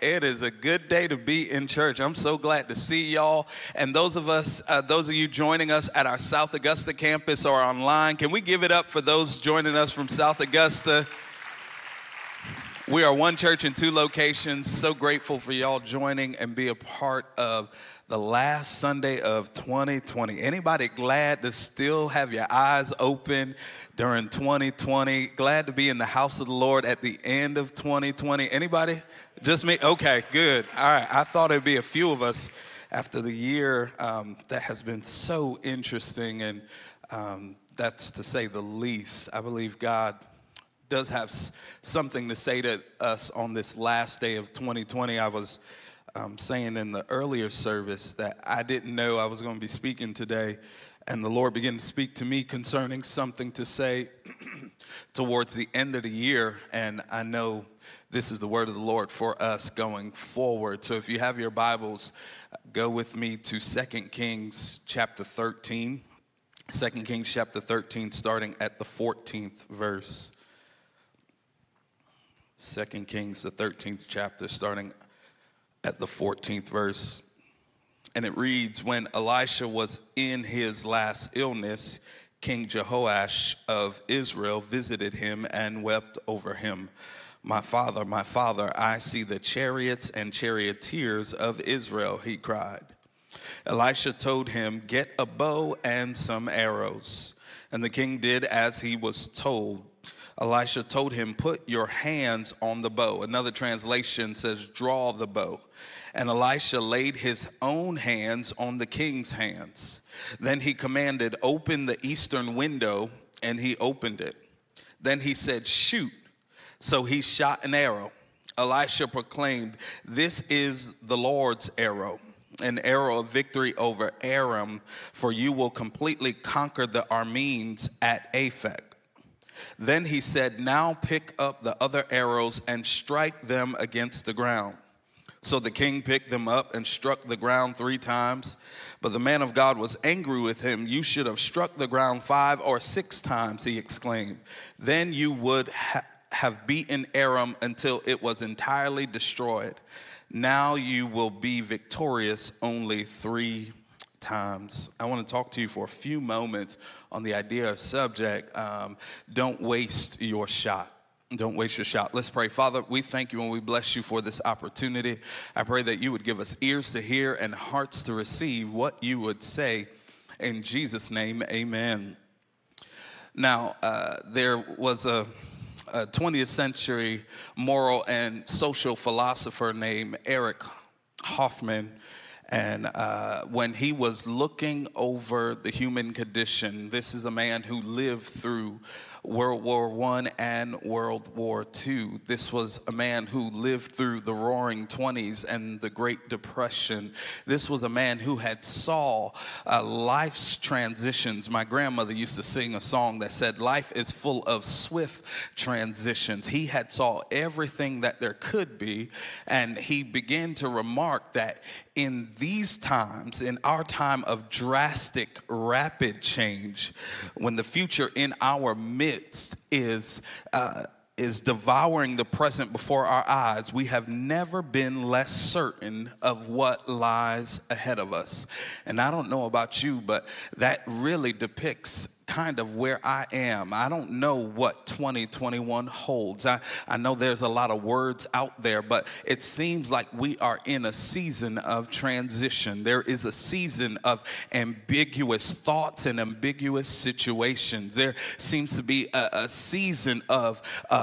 It is a good day to be in church. I'm so glad to see y'all. And those of us, uh, those of you joining us at our South Augusta campus or online, can we give it up for those joining us from South Augusta? We are one church in two locations. So grateful for y'all joining and be a part of the last Sunday of 2020. Anybody glad to still have your eyes open during 2020? Glad to be in the house of the Lord at the end of 2020? Anybody? Just me? Okay, good. All right. I thought it'd be a few of us after the year um, that has been so interesting, and um, that's to say the least. I believe God does have something to say to us on this last day of 2020. I was um, saying in the earlier service that I didn't know I was going to be speaking today, and the Lord began to speak to me concerning something to say towards the end of the year, and I know this is the word of the Lord for us going forward. So if you have your Bibles, go with me to 2 Kings chapter 13. 2 Kings chapter 13, starting at the 14th verse. 2 Kings, the 13th chapter, starting at the 14th verse. And it reads When Elisha was in his last illness, King Jehoash of Israel visited him and wept over him. My father, my father, I see the chariots and charioteers of Israel, he cried. Elisha told him, Get a bow and some arrows. And the king did as he was told. Elisha told him, Put your hands on the bow. Another translation says, Draw the bow. And Elisha laid his own hands on the king's hands. Then he commanded, Open the eastern window, and he opened it. Then he said, Shoot. So he shot an arrow. Elisha proclaimed, This is the Lord's arrow an arrow of victory over Aram, for you will completely conquer the Arameans at Aphek. Then he said, Now pick up the other arrows and strike them against the ground. So the king picked them up and struck the ground three times. But the man of God was angry with him. You should have struck the ground five or six times, he exclaimed. Then you would ha- have beaten Aram until it was entirely destroyed. Now you will be victorious only three times. I want to talk to you for a few moments on the idea of subject um, don't waste your shot. Don't waste your shot. Let's pray. Father, we thank you and we bless you for this opportunity. I pray that you would give us ears to hear and hearts to receive what you would say. In Jesus' name, amen. Now, uh, there was a, a 20th century moral and social philosopher named Eric Hoffman and uh, when he was looking over the human condition, this is a man who lived through World War I and World War II. This was a man who lived through the roaring 20s and the Great Depression. This was a man who had saw uh, life's transitions. My grandmother used to sing a song that said, life is full of swift transitions. He had saw everything that there could be, and he began to remark that in these times, in our time of drastic, rapid change, when the future in our midst is uh, is devouring the present before our eyes, we have never been less certain of what lies ahead of us. And I don't know about you, but that really depicts kind of where I am. I don't know what 2021 holds. I, I know there's a lot of words out there, but it seems like we are in a season of transition. There is a season of ambiguous thoughts and ambiguous situations. There seems to be a, a season of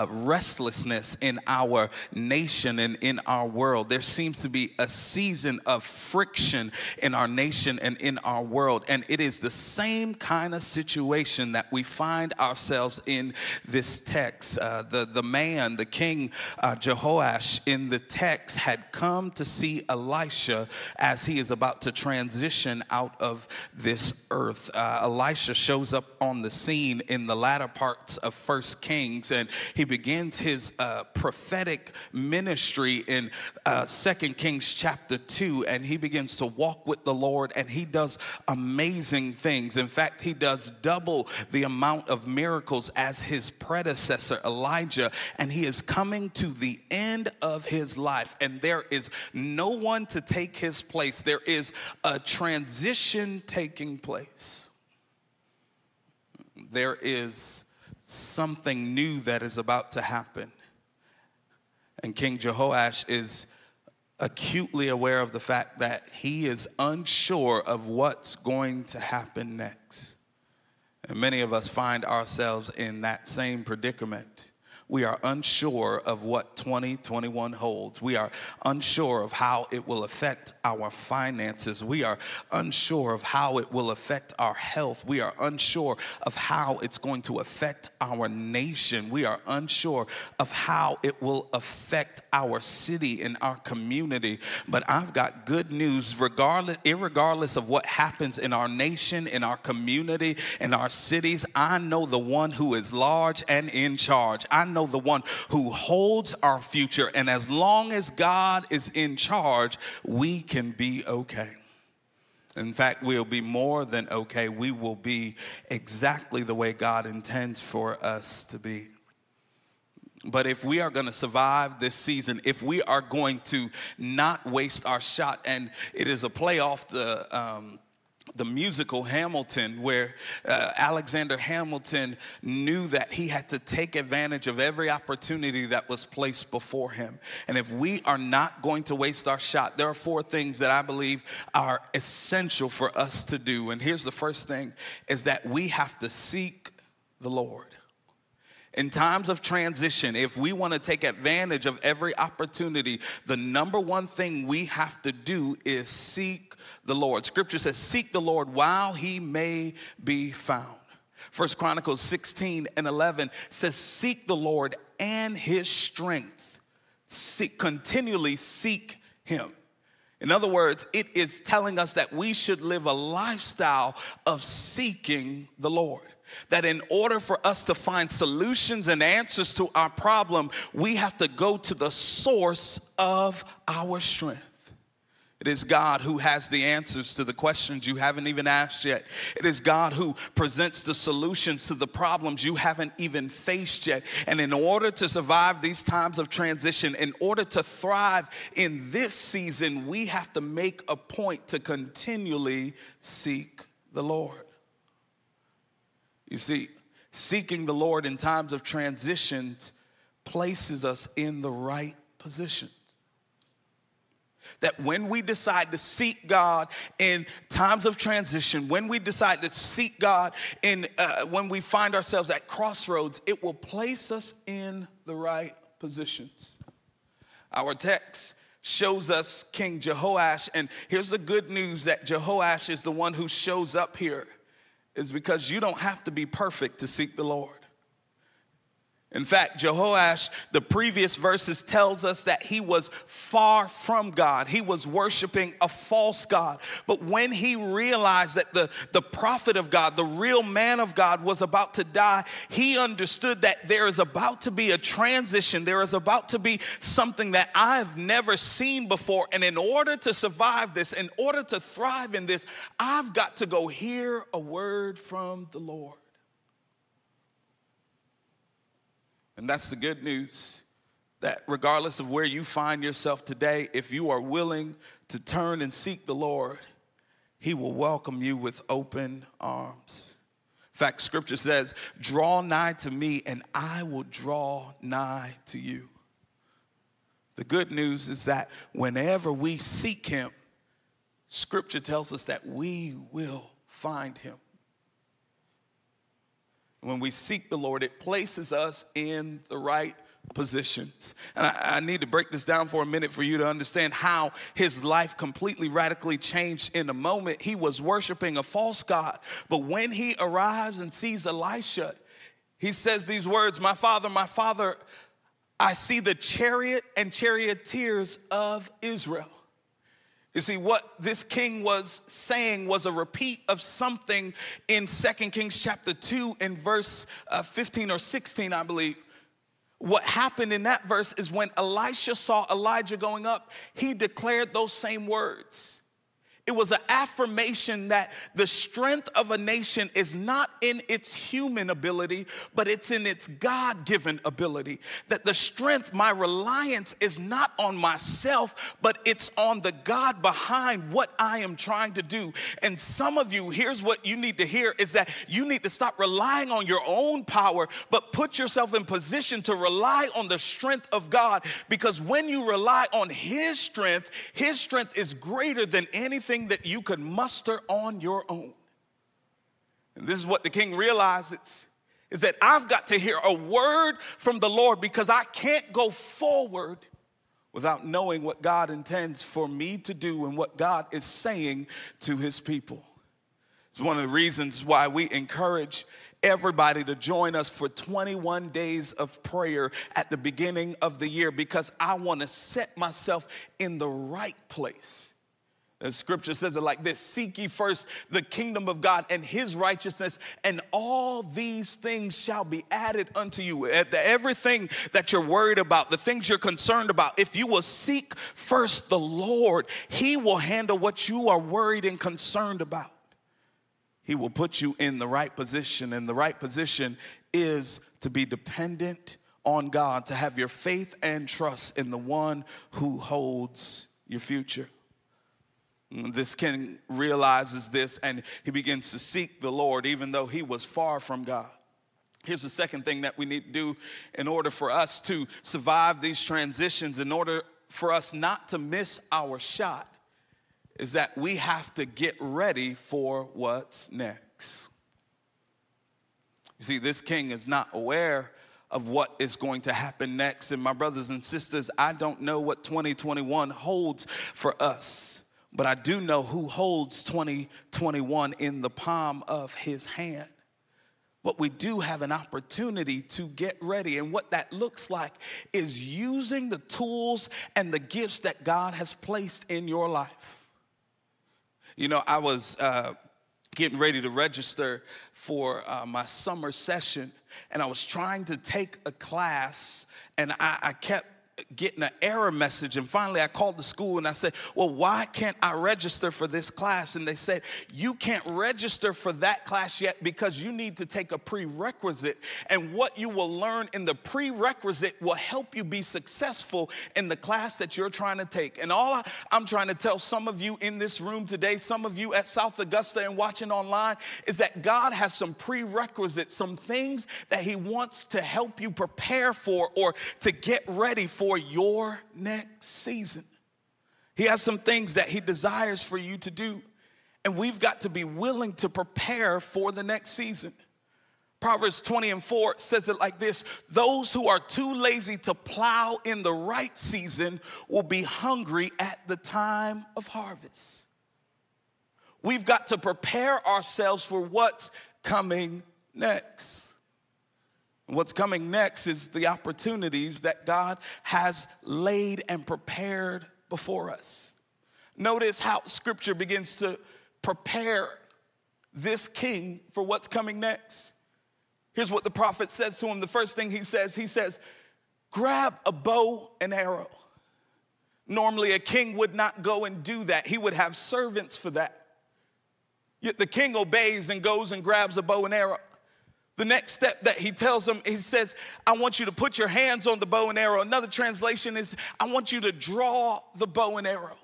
restlessness in our nation and in our world. There seems to be a season of friction in our nation and in our world. And it is the same kind of situation that we find ourselves in this text. Uh, the, the man, the king uh, Jehoash in the text, had come to see Elisha as he is about to transition out of this earth. Uh, Elisha shows up on the scene in the latter parts of First Kings, and he begins his uh, prophetic ministry in uh, Second Kings chapter two, and he begins to walk with the Lord, and he does amazing things. In fact, he does double the amount of miracles as his predecessor Elijah, and he is coming to the end of his life, and there is no one to take his place. There is a transition taking place. There is something new that is about to happen. And King Jehoash is acutely aware of the fact that he is unsure of what's going to happen next. And many of us find ourselves in that same predicament. We are unsure of what 2021 holds. We are unsure of how it will affect our finances. We are unsure of how it will affect our health. We are unsure of how it's going to affect our nation. We are unsure of how it will affect our city and our community. But I've got good news, regardless, regardless of what happens in our nation, in our community, in our cities, I know the one who is large and in charge. I know the one who holds our future. And as long as God is in charge, we can be okay. In fact, we'll be more than okay. We will be exactly the way God intends for us to be. But if we are going to survive this season, if we are going to not waste our shot, and it is a play off the um, the musical Hamilton, where uh, Alexander Hamilton knew that he had to take advantage of every opportunity that was placed before him. And if we are not going to waste our shot, there are four things that I believe are essential for us to do. And here's the first thing is that we have to seek the Lord. In times of transition, if we want to take advantage of every opportunity, the number one thing we have to do is seek the Lord. Scripture says, Seek the Lord while he may be found. First Chronicles 16 and 11 says, Seek the Lord and his strength. Seek, continually seek him. In other words, it is telling us that we should live a lifestyle of seeking the Lord that in order for us to find solutions and answers to our problem, we have to go to the source of our strength. It is God who has the answers to the questions you haven't even asked yet. It is God who presents the solutions to the problems you haven't even faced yet. And in order to survive these times of transition, in order to thrive in this season, we have to make a point to continually seek the Lord. You see, seeking the Lord in times of transitions places us in the right position. That when we decide to seek God in times of transition, when we decide to seek God in uh, when we find ourselves at crossroads, it will place us in the right positions. Our text shows us King Jehoash, and here's the good news that Jehoash is the one who shows up here is because you don't have to be perfect to seek the Lord. In fact, Jehoash, the previous verses tells us that he was far from God. He was worshiping a false God. But when he realized that the, the prophet of God, the real man of God, was about to die, he understood that there is about to be a transition. There is about to be something that I've never seen before. And in order to survive this, in order to thrive in this, I've got to go hear a word from the Lord. And that's the good news that regardless of where you find yourself today, if you are willing to turn and seek the Lord, He will welcome you with open arms. In fact, scripture says, Draw nigh to me, and I will draw nigh to you. The good news is that whenever we seek Him, scripture tells us that we will find Him. When we seek the Lord, it places us in the right positions. And I, I, need to break this down for a minute for you to understand how his life completely radically changed in a moment. He was worshiping a false God, but when he arrives and sees Elisha, he says these words My father, my father, I see the chariot and charioteers of Israel. You see, what this king was saying was a repeat of something in Second Kings chapter 2 in verse uh, 15 or 16, I believe. What happened in that verse is when Elisha saw Elijah going up, he declared those same words. It was an affirmation that the strength of a nation is not in its human ability, but it's in its God given ability. That the strength, my reliance is not on myself, but it's on the God behind what I am trying to do. And some of you, here's what you need to hear is that you need to stop relying on your own power, but put yourself in position to rely on the strength of God. Because when you rely on His strength, His strength is greater than anything anything that you could muster on your own. And this is what the king realizes is that I've got to hear a word from the Lord because I can't go forward without knowing what God intends for me to do and what God is saying to his people. It's one of the reasons why we encourage everybody to join us for 21 days of prayer at the beginning of the year because I want to set myself in the right place the scripture says it like this Seek ye first the kingdom of God and his righteousness, and all these things shall be added unto you. Everything that you're worried about, the things you're concerned about, if you will seek first the Lord, he will handle what you are worried and concerned about. He will put you in the right position, and the right position is to be dependent on God, to have your faith and trust in the one who holds your future. This king realizes this and he begins to seek the Lord even though he was far from God. Here's the second thing that we need to do in order for us to survive these transitions, in order for us not to miss our shot, is that we have to get ready for what's next. You see, this king is not aware of what is going to happen next. And my brothers and sisters, I don't know what 2021 holds for us. But I do know who holds 2021 in the palm of his hand. But we do have an opportunity to get ready. And what that looks like is using the tools and the gifts that God has placed in your life. You know, I was uh, getting ready to register for uh, my summer session, and I was trying to take a class, and I, I kept getting an error message. And finally, I called the school and I said, Well, why can't I register for this class? And they said, You can't register for that class yet because you need to take a prerequisite. And what you will learn in the prerequisite will help you be successful in the class that you're trying to take. And all I, am trying to tell some of you in this room today, some of you at South Augusta and watching online, is that God has some prerequisites, some things that He wants to help you prepare for or to get ready for for your next season. He has some things that He desires for you to do, and we've got to be willing to prepare for the next season. Proverbs 20 and 4 says it like this Those who are too lazy to plow in the right season will be hungry at the time of harvest. We've got to prepare ourselves for what's coming next. What's coming next is the opportunities that God has laid and prepared before us. Notice how scripture begins to prepare this king for what's coming next. Here's what the prophet says to him. The first thing he says, he says, Grab a bow and arrow. Normally, a king would not go and do that, he would have servants for that. Yet the king obeys and goes and grabs a bow and arrow. The next step that he tells him, he says, I want you to put your hands on the bow and arrow. Another translation is, I want you to draw the bow and arrow.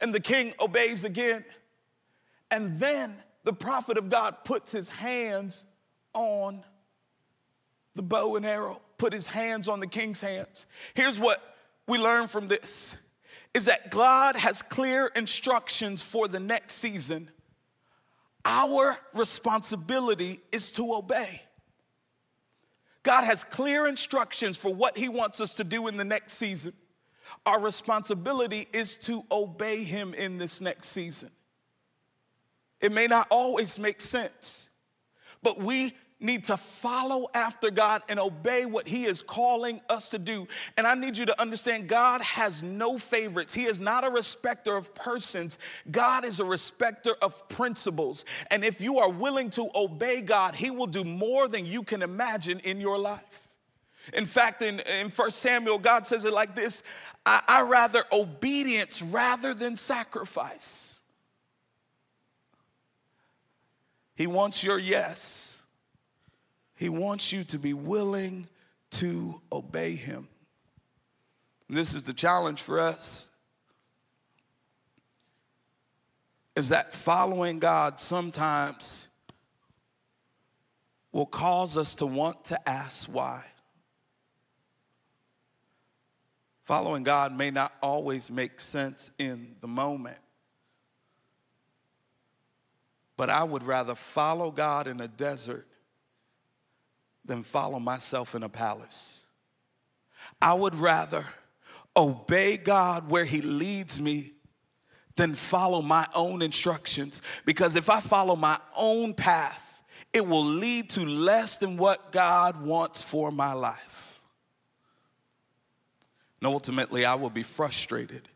And the king obeys again. And then the prophet of God puts his hands on the bow and arrow, put his hands on the king's hands. Here's what we learn from this is that God has clear instructions for the next season Our responsibility is to obey. God has clear instructions for what He wants us to do in the next season. Our responsibility is to obey Him in this next season. It may not always make sense, but we need to follow after God and obey what He is calling us to do. And I need you to understand God has no favorites. He is not a respecter of persons, God is a respecter of principles. And if you are willing to obey God, He will do more than you can imagine in your life. In fact, in, in 1 Samuel, God says it like this I, I rather obedience rather than sacrifice. He wants your yes. He wants you to be willing to obey him. this is the challenge for us. Is that following God sometimes will cause us to want to ask why. Following God may not always make sense in the moment. But I would rather follow God in a desert than follow myself in a palace. I would rather obey God where He leads me than follow my own instructions. Because if I follow my own path, it will lead to less than what God wants for my life. And ultimately, I will be frustrated.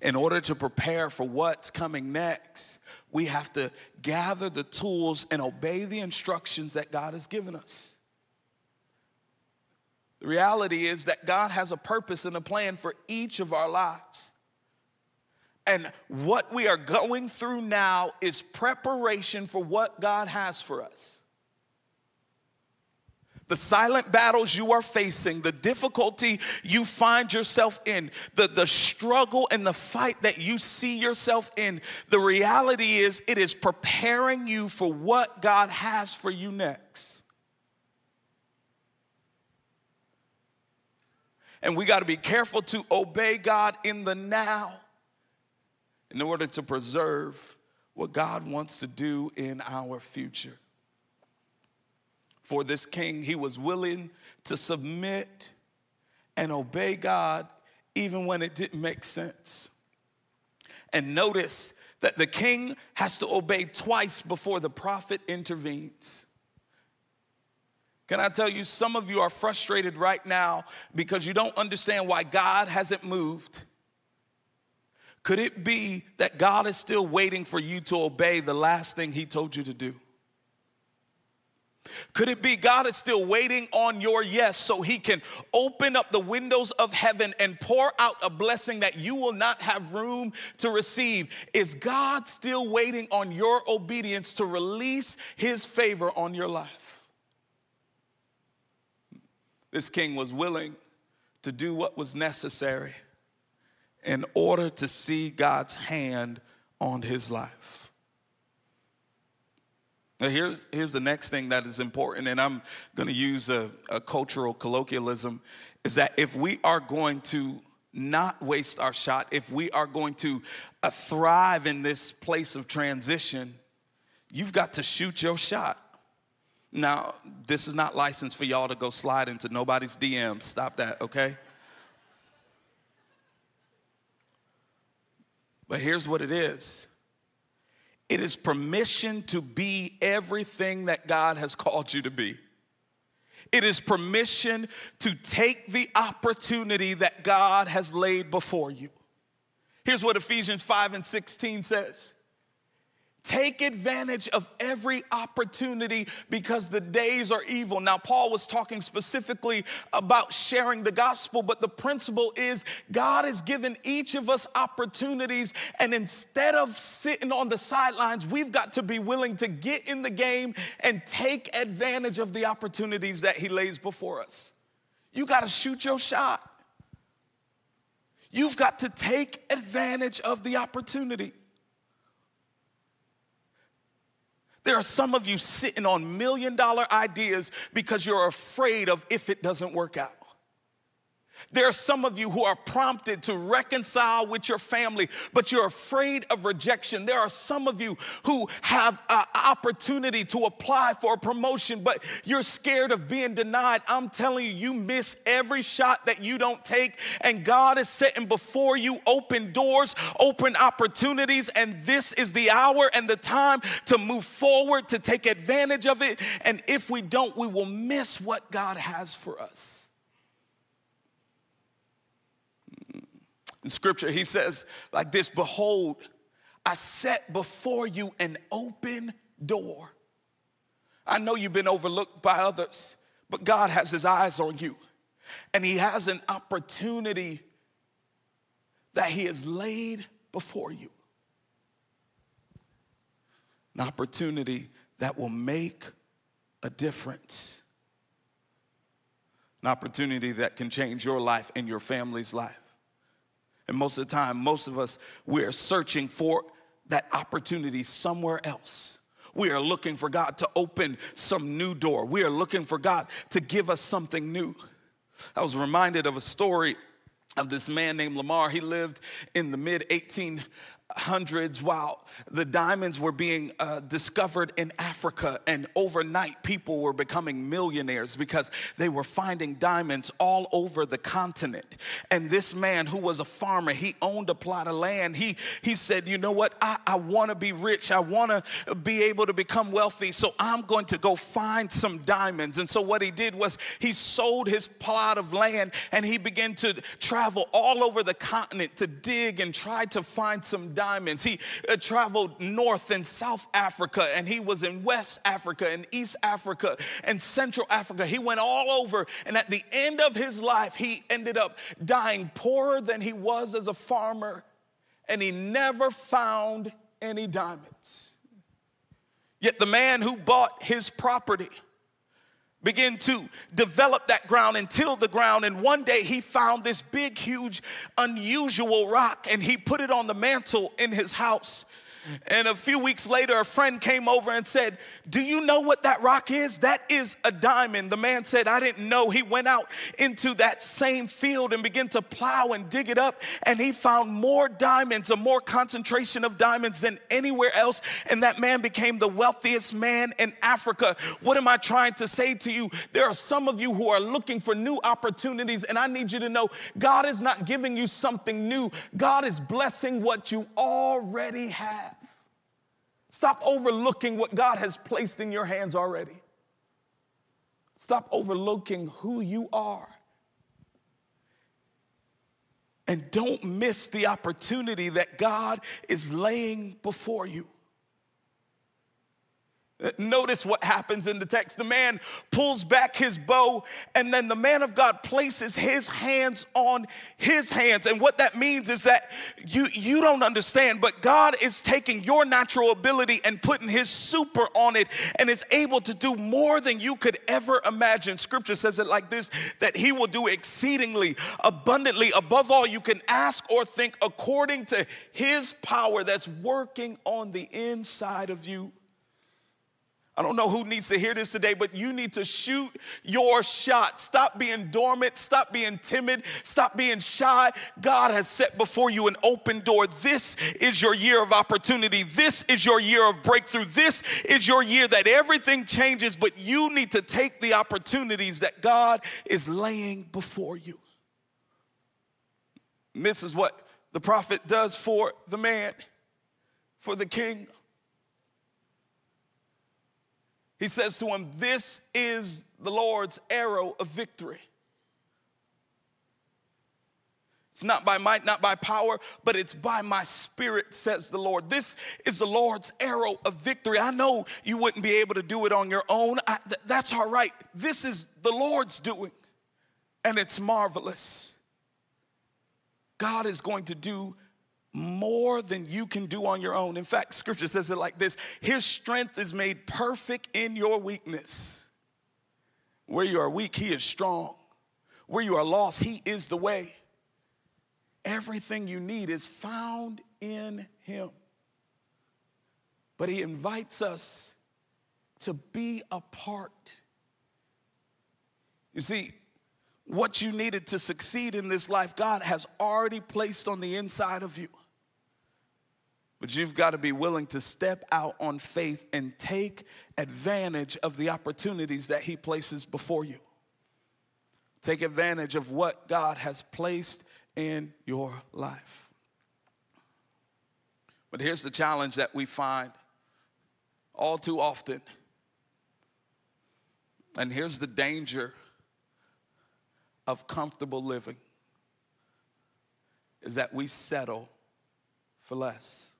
In order to prepare for what's coming next, we have to gather the tools and obey the instructions that God has given us. The reality is that God has a purpose and a plan for each of our lives. And what we are going through now is preparation for what God has for us. The silent battles you are facing, the difficulty you find yourself in, the, the struggle and the fight that you see yourself in, the reality is it is preparing you for what God has for you next. And we got to be careful to obey God in the now in order to preserve what God wants to do in our future. For this king, he was willing to submit and obey God even when it didn't make sense. And notice that the king has to obey twice before the prophet intervenes. Can I tell you, some of you are frustrated right now because you don't understand why God hasn't moved. Could it be that God is still waiting for you to obey the last thing He told you to do? Could it be God is still waiting on your yes so He can open up the windows of heaven and pour out a blessing that you will not have room to receive? Is God still waiting on your obedience to release His favor on your life? This king was willing to do what was necessary in order to see God's hand on his life. Now, here's, here's the next thing that is important, and I'm going to use a, a cultural colloquialism is that if we are going to not waste our shot, if we are going to uh, thrive in this place of transition, you've got to shoot your shot. Now, this is not licensed for y'all to go slide into nobody's DM. Stop that, okay? But here's what it is it is permission to be everything that God has called you to be. It is permission to take the opportunity that God has laid before you. Here's what Ephesians 5 and 16 says Take advantage of every opportunity because the days are evil. Now, Paul was talking specifically about sharing the gospel, but the principle is God has given each of us opportunities, and instead of sitting on the sidelines, we've got to be willing to get in the game and take advantage of the opportunities that He lays before us. You got to shoot your shot. You've got to take advantage of the opportunity. There are some of you sitting on million dollar ideas because you're afraid of if it doesn't work out. There are some of you who are prompted to reconcile with your family, but you're afraid of rejection. There are some of you who have an opportunity to apply for a promotion, but you're scared of being denied. I'm telling you, you miss every shot that you don't take, and God is setting before you open doors, open opportunities, and this is the hour and the time to move forward, to take advantage of it. And if we don't, we will miss what God has for us. In scripture, he says like this Behold, I set before you an open door. I know you've been overlooked by others, but God has his eyes on you. And he has an opportunity that he has laid before you. An opportunity that will make a difference. An opportunity that can change your life and your family's life. And most of the time, most of us, we're searching for that opportunity somewhere else. We are looking for God to open some new door. We are looking for God to give us something new. I was reminded of a story of this man named Lamar. He lived in the mid 18 hundreds while the diamonds were being uh, discovered in Africa, and overnight people were becoming millionaires because they were finding diamonds all over the continent. And this man, who was a farmer, he owned a plot of land. He he said, "You know what? I, I want to be rich. I want to be able to become wealthy. So I'm going to go find some diamonds." And so what he did was he sold his plot of land and he began to travel all over the continent to dig and try to find some diamonds. He uh, traveled North and South Africa, and he was in West Africa and East Africa and Central Africa. He went all over, and at the end of his life, he ended up dying poorer than he was as a farmer, and he never found any diamonds. Yet the man who bought his property, began to develop that ground and till the ground. And one day he found this big, huge, unusual rock and he put it on the mantle in his house. And a few weeks later, a friend came over and said, Do you know what that rock is? That is a diamond. The man said, I didn't know. He went out into that same field and began to plow and dig it up, and he found more diamonds, a more concentration of diamonds than anywhere else. And that man became the wealthiest man in Africa. What am I trying to say to you? There are some of you who are looking for new opportunities, and I need you to know God is not giving you something new, God is blessing what you already have. Stop overlooking what God has placed in your hands already. Stop overlooking who you are. And don't miss the opportunity that God is laying before you. Notice what happens in the text. The man pulls back his bow, and then the man of God places his hands on his hands. And what that means is that you, you don't understand, but God is taking your natural ability and putting his super on it and is able to do more than you could ever imagine. Scripture says it like this that he will do exceedingly abundantly above all you can ask or think according to his power that's working on the inside of you. I don't know who needs to hear this today, but you need to shoot your shot. Stop being dormant. Stop being timid. Stop being shy. God has set before you an open door. This is your year of opportunity. This is your year of breakthrough. This is your year that everything changes, but you need to take the opportunities that God is laying before you. And this is what the prophet does for the man, for the king. He says to him, This is the Lord's arrow of victory. It's not by might, not by power, but it's by my spirit, says the Lord. This is the Lord's arrow of victory. I know you wouldn't be able to do it on your own. I, th- that's all right. This is the Lord's doing, and it's marvelous. God is going to do more than you can do on your own. In fact, scripture says it like this His strength is made perfect in your weakness. Where you are weak, He is strong. Where you are lost, He is the way. Everything you need is found in Him. But He invites us to be a part. You see, what you needed to succeed in this life, God has already placed on the inside of you. But you've got to be willing to step out on faith and take advantage of the opportunities that He places before you. Take advantage of what God has placed in your life. But here's the challenge that we find all too often. And here's the danger of comfortable living is that we settle for less.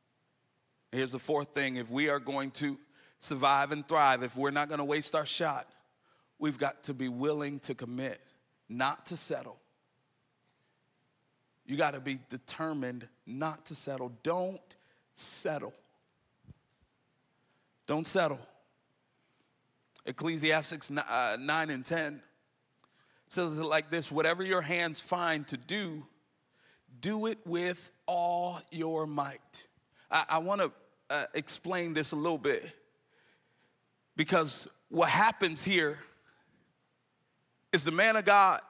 Here's the fourth thing if we are going to survive and thrive, if we're not going to waste our shot, we've got to be willing to commit, not to settle. You got to be determined not to settle. Don't settle. Don't settle. Ecclesiastics uh, 9 and 10 says it like this whatever your hands find to do, do it with all your might. I, I want to uh, explain this a little bit because what happens here is the man of God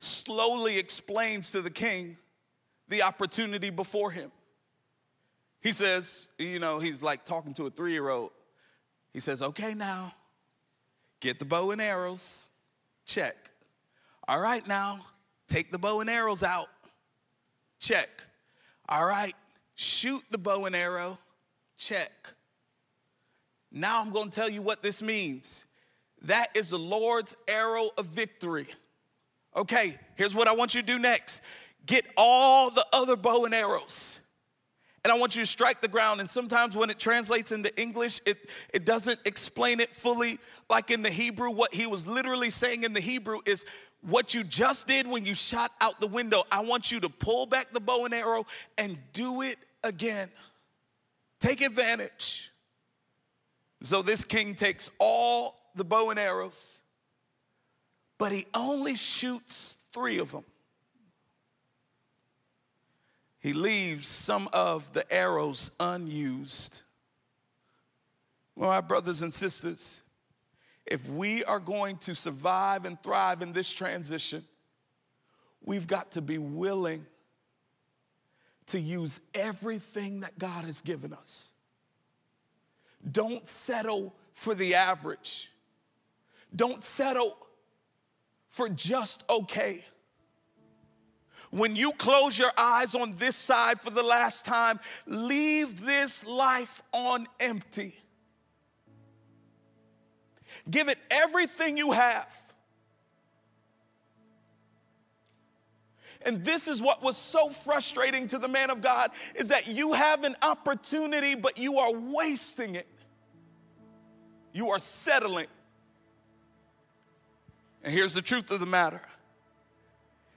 slowly explains to the king the opportunity before him. He says, you know, he's like talking to a three year old. He says, okay, now get the bow and arrows, check. All right, now take the bow and arrows out, check. All right, shoot the bow and arrow, check. Now I'm going to tell you what this means. That is the Lord's arrow of victory. Okay, here's what I want you to do next get all the other bow and arrows. And I want you to strike the ground. And sometimes when it translates into English, it, it doesn't explain it fully like in the Hebrew. What he was literally saying in the Hebrew is what you just did when you shot out the window. I want you to pull back the bow and arrow and do it again. Take advantage. So this king takes all the bow and arrows, but he only shoots three of them he leaves some of the arrows unused. Well, my brothers and sisters, if we are going to survive and thrive in this transition, we've got to be willing to use everything that God has given us. Don't settle for the average. Don't settle for just okay when you close your eyes on this side for the last time, leave this life on empty. Give it everything you have. And this is what was so frustrating to the man of God is that you have an opportunity, but you are wasting it. You are settling. And here's the truth of the matter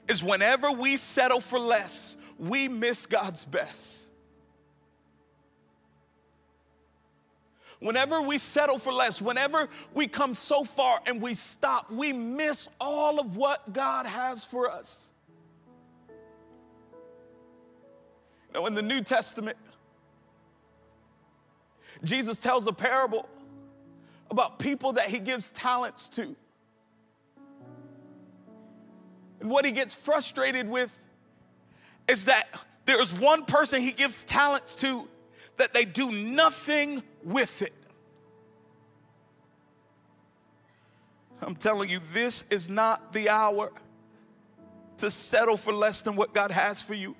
is whenever we settle for less, we miss God's best. Whenever we settle for less, whenever we come so far and we stop, we miss all of what God has for us. Now, in the New Testament, Jesus tells a parable about people that he gives talents to. And what he gets frustrated with is that there's one person he gives talents to that they do nothing with it. I'm telling you, this is not the hour to settle for less than what God has for you.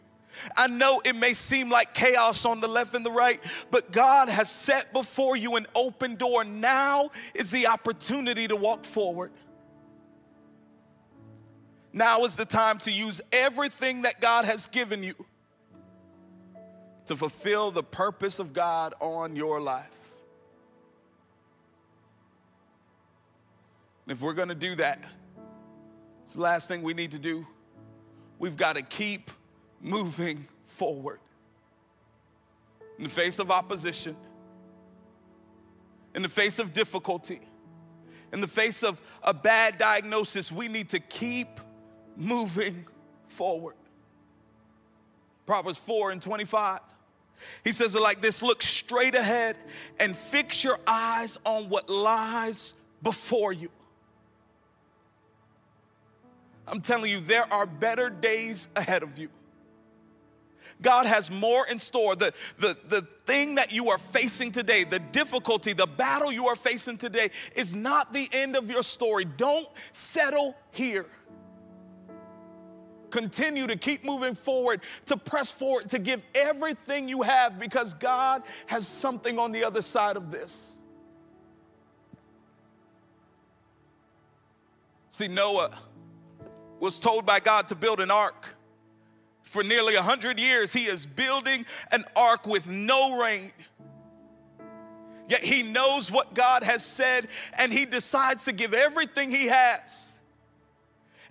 I know it may seem like chaos on the left and the right, but God has set before you an open door. Now is the opportunity to walk forward. Now is the time to use everything that God has given you to fulfill the purpose of God on your life. And if we're going to do that, it's the last thing we need to do. We've got to keep moving forward. In the face of opposition, in the face of difficulty, in the face of a bad diagnosis, we need to keep moving forward. Proverbs 4 and 25. He says it like this look straight ahead and fix your eyes on what lies before you. I'm telling you, there are better days ahead of you. God has more in store. The, the, the thing that you are facing today, the difficulty, the battle you are facing today, is not the end of your story. Don't settle here. Continue to keep moving forward, to press forward, to give everything you have because God has something on the other side of this. See, Noah was told by God to build an ark. For nearly 100 years, he is building an ark with no rain. Yet he knows what God has said and he decides to give everything he has.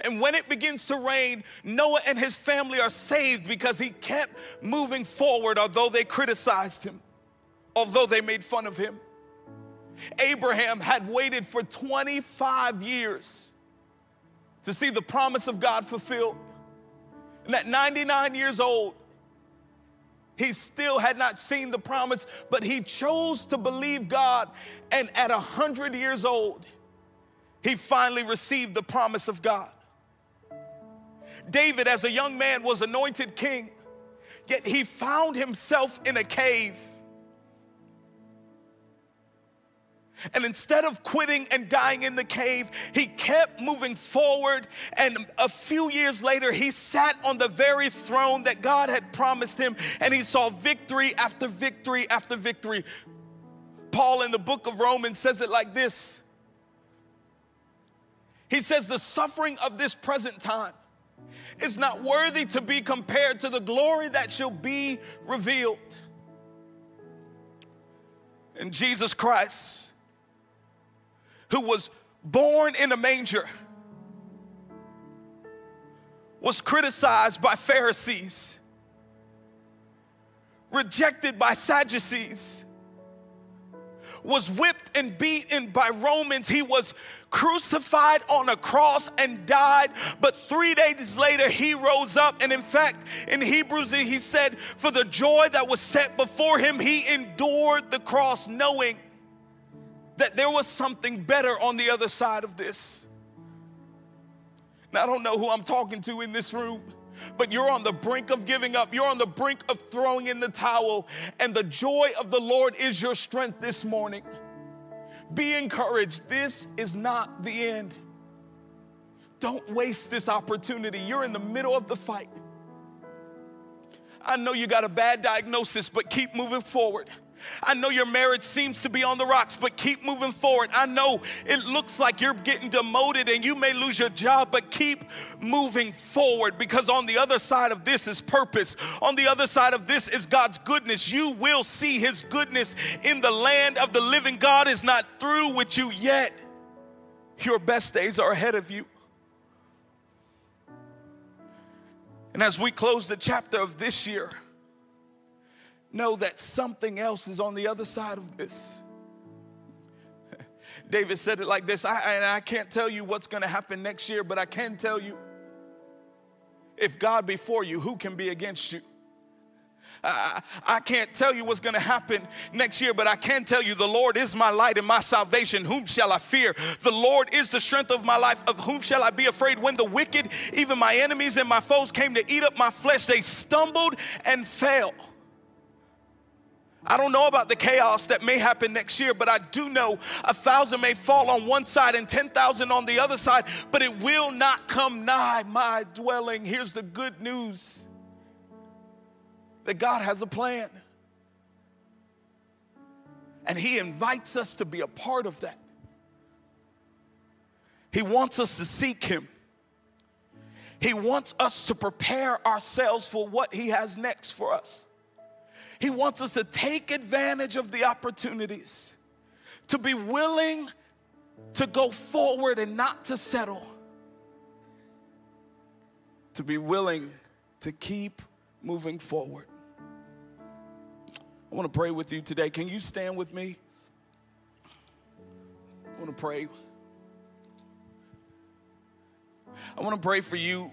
And when it begins to rain, Noah and his family are saved because he kept moving forward, although they criticized him, although they made fun of him. Abraham had waited for 25 years to see the promise of God fulfilled. At 99 years old, he still had not seen the promise, but he chose to believe God. And at 100 years old, he finally received the promise of God. David, as a young man, was anointed king, yet he found himself in a cave And instead of quitting and dying in the cave, he kept moving forward. And a few years later, he sat on the very throne that God had promised him, and he saw victory after victory after victory. Paul in the book of Romans says it like this He says, The suffering of this present time is not worthy to be compared to the glory that shall be revealed. In Jesus Christ who was born in a manger, was criticized by Pharisees, rejected by Sadducees, was whipped and beaten by Romans. He was crucified on a cross and died, but three days later he rose up. And in fact, in Hebrews, he said, For the joy that was set before him, he endured the cross, knowing that there was something better on the other side of this. Now, I don't know who I'm talking to in this room, but you're on the brink of giving up. You're on the brink of throwing in the towel, and the joy of the Lord is your strength this morning. Be encouraged. This is not the end. Don't waste this opportunity. You're in the middle of the fight. I know you got a bad diagnosis, but keep moving forward. I know your marriage seems to be on the rocks, but keep moving forward. I know it looks like you're getting demoted and you may lose your job, but keep moving forward because on the other side of this is purpose. On the other side of this is God's goodness. You will see His goodness in the land of the living. God is not through with you yet. Your best days are ahead of you. And as we close the chapter of this year, know that something else is on the other side of this. David said it like this I, and I can't tell you what's going to happen next year, but I can tell you if God be for you, who can be against you? I, I, can't tell you what's going to happen next year, but I can tell you the Lord is my light and my salvation. Whom shall I fear? The Lord is the strength of my life. Of whom shall I be afraid? When the wicked, even my enemies and my foes, came to eat up my flesh, they stumbled and fell. I don't know about the chaos that may happen next year, but I do know a thousand may fall on one side and 10,000 on the other side, but it will not come nigh my dwelling. Here's the good news that God has a plan. And He invites us to be a part of that. He wants us to seek Him. He wants us to prepare ourselves for what He has next for us. He wants us to take advantage of the opportunities, to be willing to go forward and not to settle, to be willing to keep moving forward. I want to pray with you today. Can you stand with me? I want to pray. I want to pray for you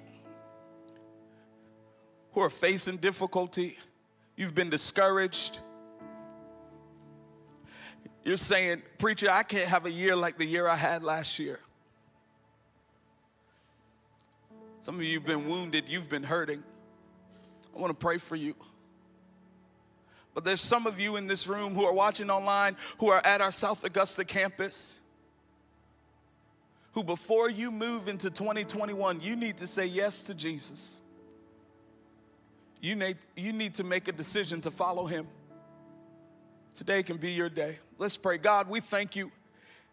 who are facing difficulty You've been discouraged. You're saying, Preacher, I can't have a year like the year I had last year. Some of you have been wounded, you've been hurting. I want to pray for you. But there's some of you in this room who are watching online who are at our South Augusta campus who, before you move into 2021, you need to say yes to Jesus. You need, you need to make a decision to follow him. Today can be your day. Let's pray. God, we thank you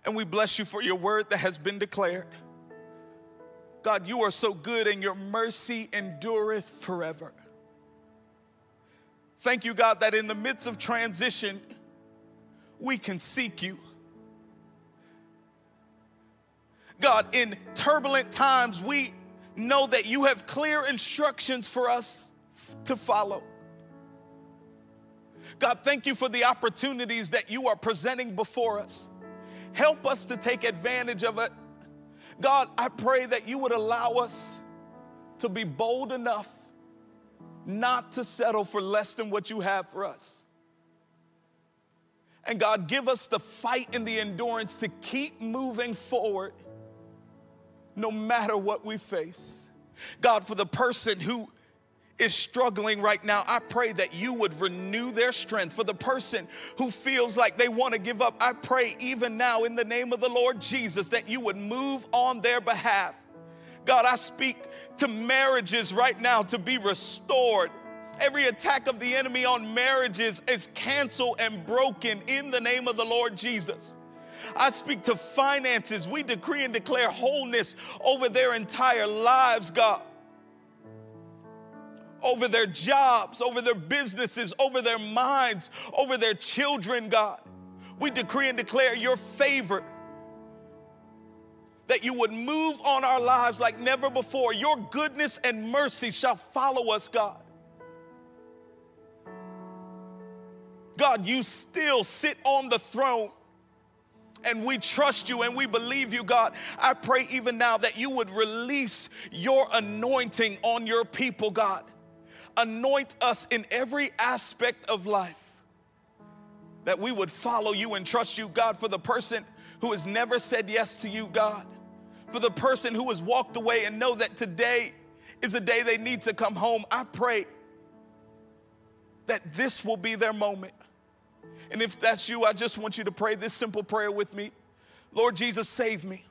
and we bless you for your word that has been declared. God, you are so good and your mercy endureth forever. Thank you, God, that in the midst of transition, we can seek you. God, in turbulent times, we know that you have clear instructions for us to follow. God, thank you for the opportunities that you are presenting before us. Help us to take advantage of it. God, I pray that you would allow us to be bold enough not to settle for less than what you have for us. And God, give us the fight and the endurance to keep moving forward no matter what we face. God, for the person who is struggling right now, I pray that you would renew their strength. For the person who feels like they want to give up, I pray even now in the name of the Lord Jesus that you would move on their behalf. God, I speak to marriages right now to be restored. Every attack of the enemy on marriages is canceled and broken in the name of the Lord Jesus. I speak to finances. We decree and declare wholeness over their entire lives, God. Over their jobs, over their businesses, over their minds, over their children, God. We decree and declare your favor that you would move on our lives like never before. Your goodness and mercy shall follow us, God. God, you still sit on the throne and we trust you and we believe you, God. I pray even now that you would release your anointing on your people, God. Anoint us in every aspect of life. That we would follow you and trust you, God, for the person who has never said yes to you, God for the person who has walked away and know that today is a day they need to come home. I pray that this will be their moment. And if that's you, I just want you to pray this simple prayer with me Lord Jesus, save me,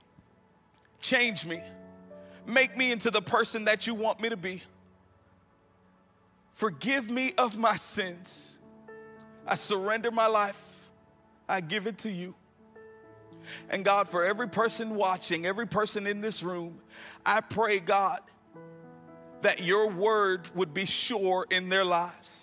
change me, make me into the person that you want me to be. Forgive me of my sins. I surrender my life, I give it to you. And God, for every person watching, every person in this room, I pray, God, that your word would be sure in their lives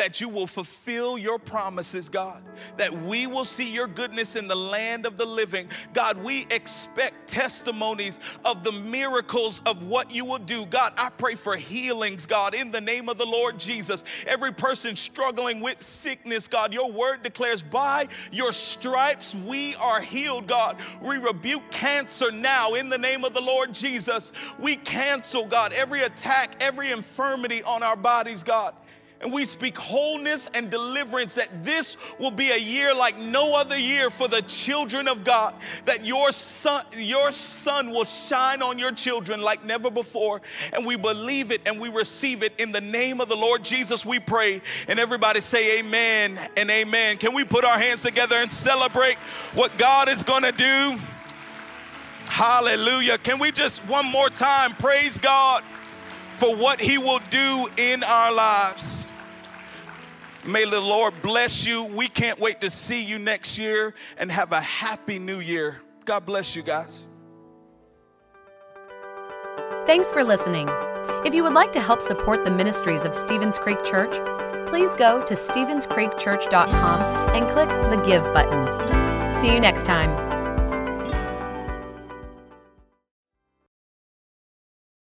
that you will fulfill your promises, God, that we will see your goodness in the land of the living. God, we expect testimonies of the miracles of what you will do. God, I pray for healings, God, in the name of the Lord Jesus. Every person struggling with sickness, God, your word declares, by your stripes we are healed, God. We rebuke cancer now in the name of the Lord Jesus. We cancel, God, every attack, every infirmity on our bodies, God. And we speak wholeness and deliverance that this will be a year like no other year for the children of God. That your son, your son will shine on your children like never before. And we believe it and we receive it in the name of the Lord Jesus. We pray. And everybody say amen and amen. Can we put our hands together and celebrate what God is going to do? Hallelujah. Can we just one more time praise God for what he will do in our lives? May the Lord bless you. We can't wait to see you next year and have a happy new year. God bless you guys. Thanks for listening. If you would like to help support the ministries of Stevens Creek Church, please go to StevensCreekChurch.com and click the Give button. See you next time.